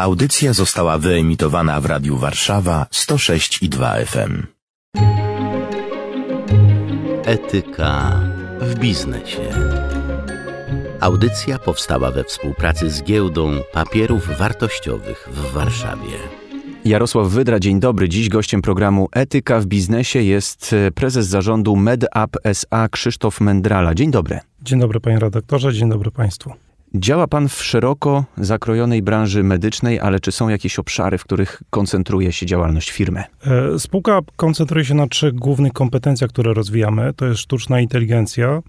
Audycja została wyemitowana w Radiu Warszawa 106 i 2 FM. Etyka w biznesie. Audycja powstała we współpracy z Giełdą Papierów Wartościowych w Warszawie. Jarosław Wydra, dzień dobry. Dziś gościem programu Etyka w biznesie jest e, prezes zarządu MedUp SA Krzysztof Mędrala. Dzień dobry. Dzień dobry panie redaktorze, dzień dobry państwu. Działa pan w szeroko zakrojonej branży medycznej, ale czy są jakieś obszary, w których koncentruje się działalność firmy? E, spółka koncentruje się na trzech głównych kompetencjach, które rozwijamy. To jest sztuczna inteligencja,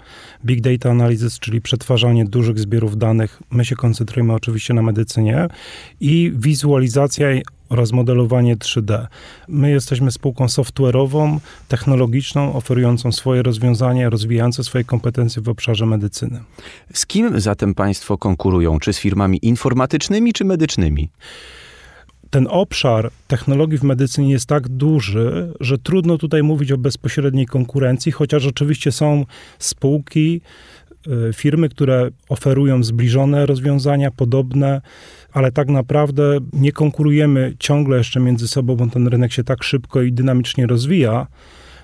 big data analysis, czyli przetwarzanie dużych zbiorów danych. My się koncentrujemy oczywiście na medycynie i wizualizacja oraz modelowanie 3D. My jesteśmy spółką software'ową, technologiczną, oferującą swoje rozwiązania, rozwijające swoje kompetencje w obszarze medycyny. Z kim zatem państwo konkurują? Czy z firmami informatycznymi, czy medycznymi? ten obszar technologii w medycynie jest tak duży, że trudno tutaj mówić o bezpośredniej konkurencji, chociaż oczywiście są spółki, firmy, które oferują zbliżone rozwiązania, podobne ale tak naprawdę nie konkurujemy ciągle jeszcze między sobą, bo ten rynek się tak szybko i dynamicznie rozwija,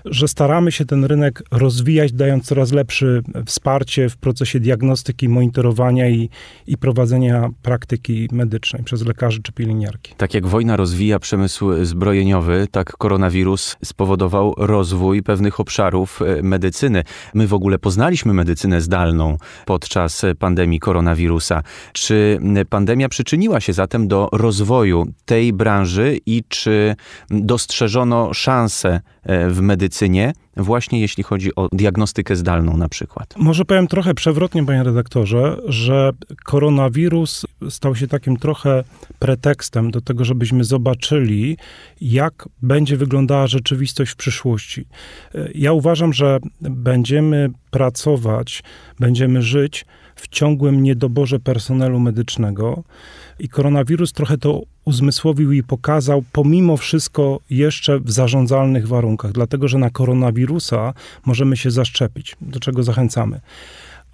że staramy się ten rynek rozwijać, dając coraz lepsze wsparcie w procesie diagnostyki, monitorowania i, i prowadzenia praktyki medycznej przez lekarzy czy pielęgniarki. Tak jak wojna rozwija przemysł zbrojeniowy, tak koronawirus spowodował rozwój pewnych obszarów e, medycyny. My w ogóle poznaliśmy medycynę zdalną podczas pandemii koronawirusa. Czy pandemia przyczyniła się zatem do rozwoju tej branży i czy dostrzeżono szanse w medycynie? Medycynie, właśnie jeśli chodzi o diagnostykę zdalną na przykład? Może powiem trochę przewrotnie, panie redaktorze, że koronawirus stał się takim trochę pretekstem do tego, żebyśmy zobaczyli, jak będzie wyglądała rzeczywistość w przyszłości. Ja uważam, że będziemy pracować, będziemy żyć w ciągłym niedoborze personelu medycznego i koronawirus trochę to uzmysłowił i pokazał, pomimo wszystko jeszcze w zarządzalnych warunkach, dlatego że na koronawirusa możemy się zaszczepić, do czego zachęcamy.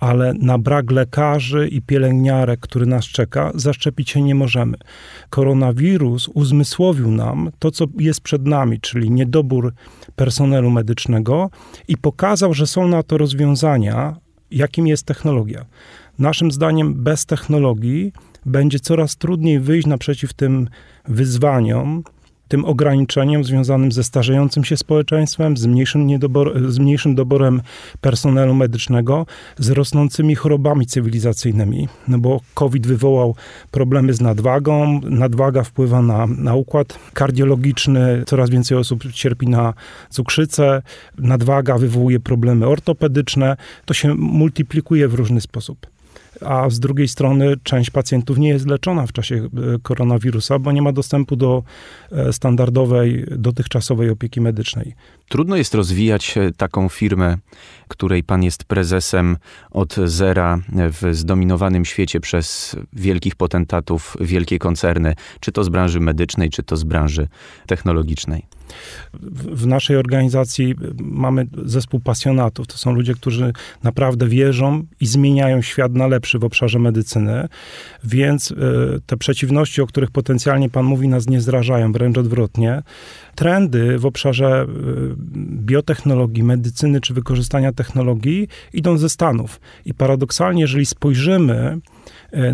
Ale na brak lekarzy i pielęgniarek, który nas czeka, zaszczepić się nie możemy. Koronawirus uzmysłowił nam to, co jest przed nami, czyli niedobór personelu medycznego i pokazał, że są na to rozwiązania, jakim jest technologia. Naszym zdaniem bez technologii będzie coraz trudniej wyjść naprzeciw tym wyzwaniom, tym ograniczeniom związanym ze starzejącym się społeczeństwem, z mniejszym, niedobor, z mniejszym doborem personelu medycznego, z rosnącymi chorobami cywilizacyjnymi. No bo COVID wywołał problemy z nadwagą, nadwaga wpływa na, na układ kardiologiczny, coraz więcej osób cierpi na cukrzycę, nadwaga wywołuje problemy ortopedyczne, to się multiplikuje w różny sposób a z drugiej strony część pacjentów nie jest leczona w czasie e, koronawirusa, bo nie ma dostępu do e, standardowej, dotychczasowej opieki medycznej. Trudno jest rozwijać e, taką firmę, której pan jest prezesem od zera w zdominowanym świecie przez wielkich potentatów, wielkie koncerny, czy to z branży medycznej, czy to z branży technologicznej. W naszej organizacji mamy zespół pasjonatów. To są ludzie, którzy naprawdę wierzą i zmieniają świat na lepszy w obszarze medycyny, więc e, te przeciwności, o których potencjalnie Pan mówi, nas nie zrażają, wręcz odwrotnie. Trendy w obszarze e, biotechnologii, medycyny czy wykorzystania technologii idą ze Stanów. I paradoksalnie, jeżeli spojrzymy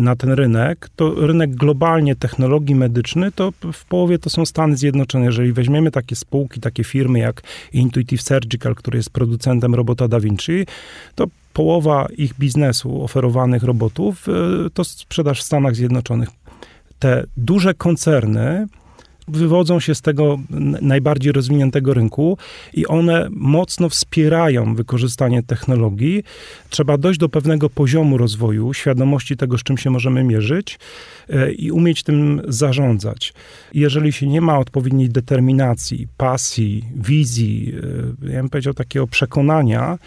na ten rynek, to rynek globalnie technologii medycznych, to w połowie to są Stany Zjednoczone. Jeżeli weźmiemy takie spółki, takie firmy jak Intuitive Surgical, który jest producentem robota Da Vinci, to połowa ich biznesu oferowanych robotów e, to sprzedaż w Stanach Zjednoczonych. Te duże koncerny wywodzą się z tego najbardziej rozwiniętego rynku i one mocno wspierają wykorzystanie technologii. Trzeba dojść do pewnego poziomu rozwoju, świadomości tego, z czym się możemy mierzyć e, i umieć tym zarządzać. Jeżeli się nie ma odpowiedniej determinacji, pasji, wizji, e, ja bym powiedział takiego przekonania,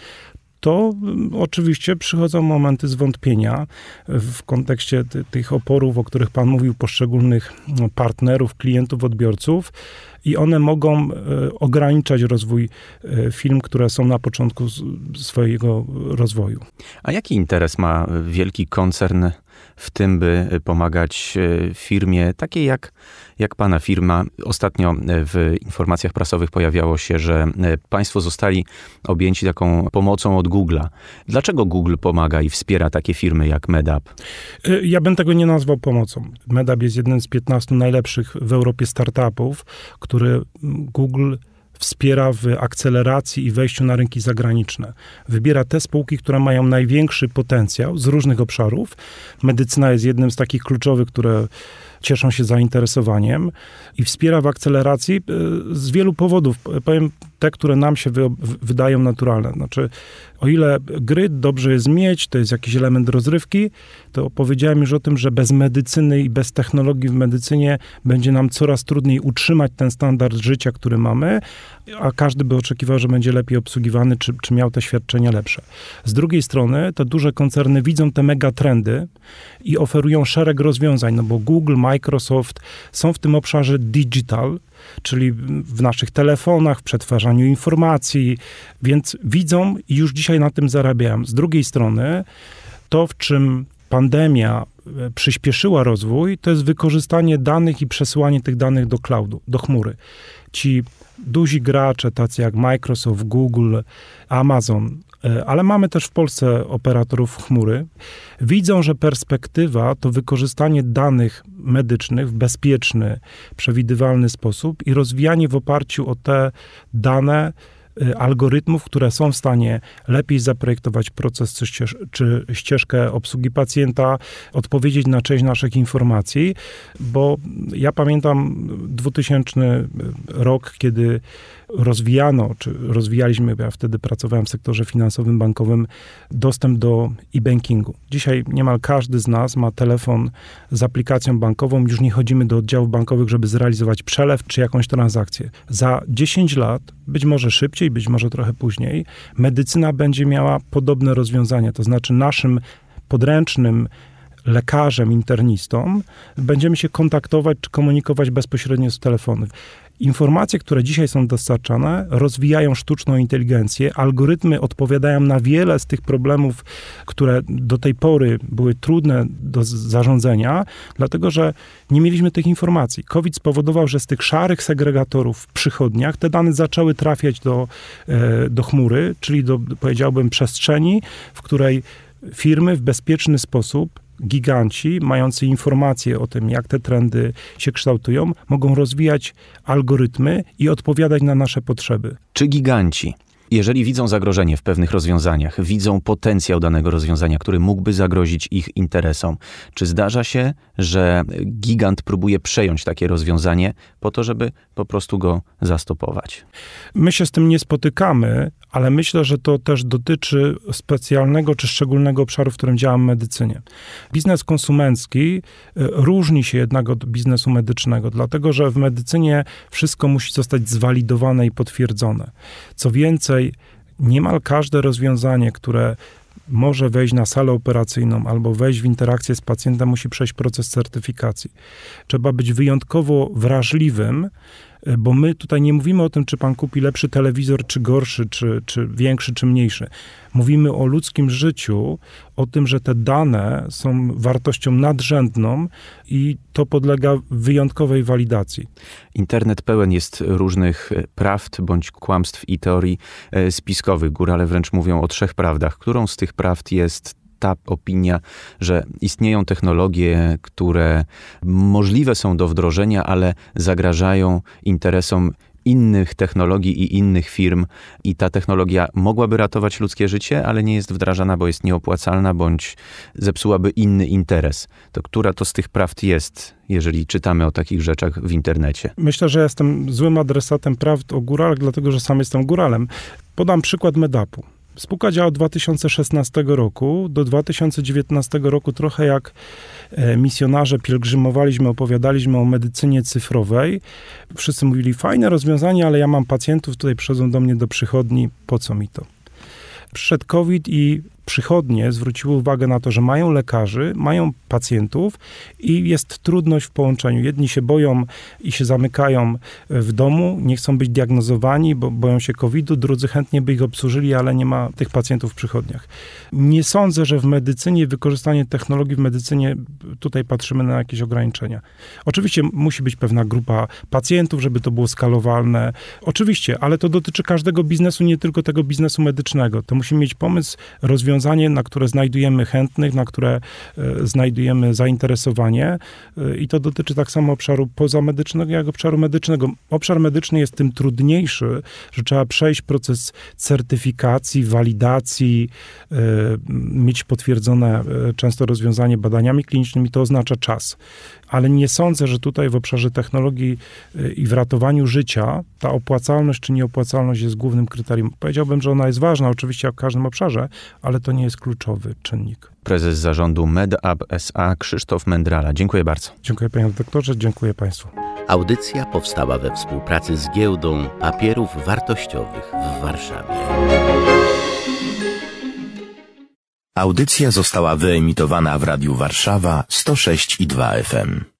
to mm, oczywiście przychodzą momenty zwątpienia w kontekście tych oporów, o których Pan mówił, poszczególnych no, partnerów, klientów, odbiorców i one mogą e, ograniczać rozwój e, firm, które są na początku swojego rozwoju. A jaki interes ma wielki koncern w tym, by pomagać e, firmie takiej jak, jak Pana firma. Ostatnio e, w informacjach prasowych pojawiało się, że e, Państwo zostali objęci taką pomocą od Google'a. Dlaczego Google pomaga i wspiera takie firmy jak MedUp? Ja bym tego nie nazwał pomocą. MedUp jest jednym z 15 najlepszych w Europie startupów, który Google wspiera w akceleracji i wejściu na rynki zagraniczne. Wybiera te spółki, które mają największy potencjał z różnych obszarów. Medycyna jest jednym z takich kluczowych, które cieszą się zainteresowaniem i wspiera w akceleracji y, z wielu powodów. Powiem te, które nam się wy, wydają naturalne. Znaczy, o ile gry dobrze jest mieć, to jest jakiś element rozrywki, to powiedziałem już o tym, że bez medycyny i bez technologii w medycynie będzie nam coraz trudniej utrzymać ten standard życia, który mamy, a każdy by oczekiwał, że będzie lepiej obsługiwany, czy, czy miał te świadczenia lepsze. Z drugiej strony, te duże koncerny widzą te megatrendy i oferują szereg rozwiązań, no bo Google, są w tym obszarze digital, czyli w naszych telefonach, w przetwarzaniu informacji, więc widzą i już dzisiaj na tym zarabiają. Z drugiej strony, to w czym pandemia e, przyspieszyła rozwój, to jest wykorzystanie danych i przesyłanie tych danych do cloudu, do chmury. Ci duzi gracze, tacy jak Microsoft, Google, Amazon, ale mamy też w Polsce operatorów chmury, widzą, że perspektywa to wykorzystanie danych medycznych w bezpieczny, przewidywalny sposób i rozwijanie w oparciu o te dane Y, algorytmów, które są w stanie lepiej zaprojektować proces czy, ścież, czy ścieżkę obsługi pacjenta, odpowiedzieć na część naszych informacji, bo ja pamiętam 2000 rok, kiedy rozwijano, czy rozwijaliśmy, ja wtedy pracowałem w sektorze finansowym, bankowym, dostęp do e-bankingu. Dzisiaj niemal każdy z nas ma telefon z aplikacją bankową, już nie chodzimy do oddziałów bankowych, żeby zrealizować przelew czy jakąś transakcję. Za 10 lat, być może szybciej, być może trochę później, medycyna będzie miała podobne rozwiązania, to znaczy naszym podręcznym lekarzem, internistą, będziemy się kontaktować czy komunikować bezpośrednio z telefonu. Informacje, które dzisiaj są dostarczane, rozwijają sztuczną inteligencję. Algorytmy odpowiadają na wiele z tych problemów, które do tej pory były trudne do zarządzania, dlatego że nie mieliśmy tych informacji. COVID spowodował, że z tych szarych segregatorów w przychodniach te dane zaczęły trafiać do, e, do chmury, czyli do, powiedziałbym, przestrzeni, w której firmy w bezpieczny sposób giganci, mający informacje o tym, jak te trendy się kształtują, mogą rozwijać algorytmy i odpowiadać na nasze potrzeby. Czy giganci jeżeli widzą zagrożenie w pewnych rozwiązaniach, widzą potencjał danego rozwiązania, który mógłby zagrozić ich interesom, czy zdarza się, że gigant próbuje przejąć takie rozwiązanie po to, żeby po prostu go zastopować? My się z tym nie spotykamy, ale myślę, że to też dotyczy specjalnego czy szczególnego obszaru, w którym działam w medycynie. Biznes konsumencki y, różni się jednak od biznesu medycznego, dlatego że w medycynie wszystko musi zostać zwalidowane i potwierdzone. Co więcej, niemal każde rozwiązanie, które może wejść na salę operacyjną albo wejść w interakcję z pacjentem, musi przejść proces certyfikacji. Trzeba być wyjątkowo wrażliwym bo my tutaj nie mówimy o tym, czy pan kupi lepszy telewizor, czy gorszy, czy, czy większy, czy mniejszy. Mówimy o ludzkim życiu, o tym, że te dane są wartością nadrzędną i to podlega wyjątkowej walidacji. Internet pełen jest różnych prawd bądź kłamstw i teorii e, spiskowych. Górale wręcz mówią o trzech prawdach. Którą z tych prawd jest ta opinia, że istnieją technologie, które możliwe są do wdrożenia, ale zagrażają interesom innych technologii i innych firm, i ta technologia mogłaby ratować ludzkie życie, ale nie jest wdrażana, bo jest nieopłacalna, bądź zepsułaby inny interes. To która to z tych prawd jest, jeżeli czytamy o takich rzeczach w internecie? Myślę, że jestem złym adresatem prawd o góralach, dlatego że sam jestem góralem. Podam przykład Medapu. Spółka działa od 2016 roku. Do 2019 roku trochę jak e, misjonarze pielgrzymowaliśmy, opowiadaliśmy o medycynie cyfrowej. Wszyscy mówili, fajne rozwiązanie, ale ja mam pacjentów, tutaj przychodzą do mnie do przychodni, po co mi to? Przyszedł COVID i przychodnie zwróciły uwagę na to, że mają lekarzy, mają pacjentów i jest trudność w połączeniu. Jedni się boją i się zamykają w domu, nie chcą być diagnozowani, bo boją się COVID-u, drudzy chętnie by ich obsłużyli, ale nie ma tych pacjentów w przychodniach. Nie sądzę, że w medycynie wykorzystanie technologii w medycynie tutaj patrzymy na jakieś ograniczenia. Oczywiście musi być pewna grupa pacjentów, żeby to było skalowalne. Oczywiście, ale to dotyczy każdego biznesu, nie tylko tego biznesu medycznego. To musimy mieć pomysł, rozwiązanie, na które znajdujemy chętnych, na które e, znajdujemy zainteresowanie e, i to dotyczy tak samo obszaru pozamedycznego, jak obszaru medycznego. Obszar medyczny jest tym trudniejszy, że trzeba przejść proces certyfikacji, walidacji, e, mieć potwierdzone często rozwiązanie badaniami klinicznymi, to oznacza czas ale nie sądzę, że tutaj w obszarze technologii i w ratowaniu życia ta opłacalność czy nieopłacalność jest głównym kryterium. Powiedziałbym, że ona jest ważna oczywiście w każdym obszarze, ale to nie jest kluczowy czynnik. Prezes zarządu MedUp SA Krzysztof Mendrala. Dziękuję bardzo. Dziękuję panie doktorze, dziękuję państwu. Audycja powstała we współpracy z Giełdą Papierów Wartościowych w Warszawie. Audycja została wyemitowana w Radiu Warszawa 106 i 2 FM.